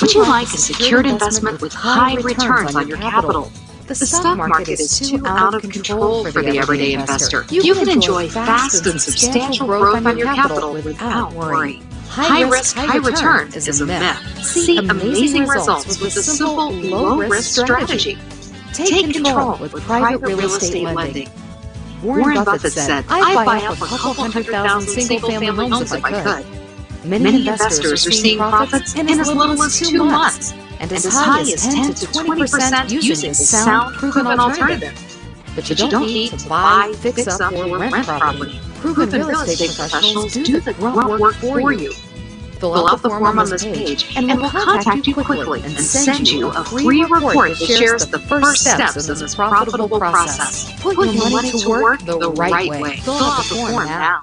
Would you like a secured investment with high returns on your capital? The stock market is too out of control for the everyday investor. You can enjoy fast and substantial growth on your capital without worry. High risk, high return is a myth. See amazing results with a simple, low risk strategy. Take control with private real estate lending. Warren Buffett said, I'd buy up a couple hundred thousand single family homes if I could. Many investors are seeing profits in as little as two months and as high as 10 to 20% using this sound proven alternative. But you don't need to buy, fix up, or rent property. Proven real estate professionals do the grunt work for you. Fill out the form on this page, and we'll contact you quickly and send you a free report that shares the first steps in this profitable process. Put your money to work the right way. Fill out the form now.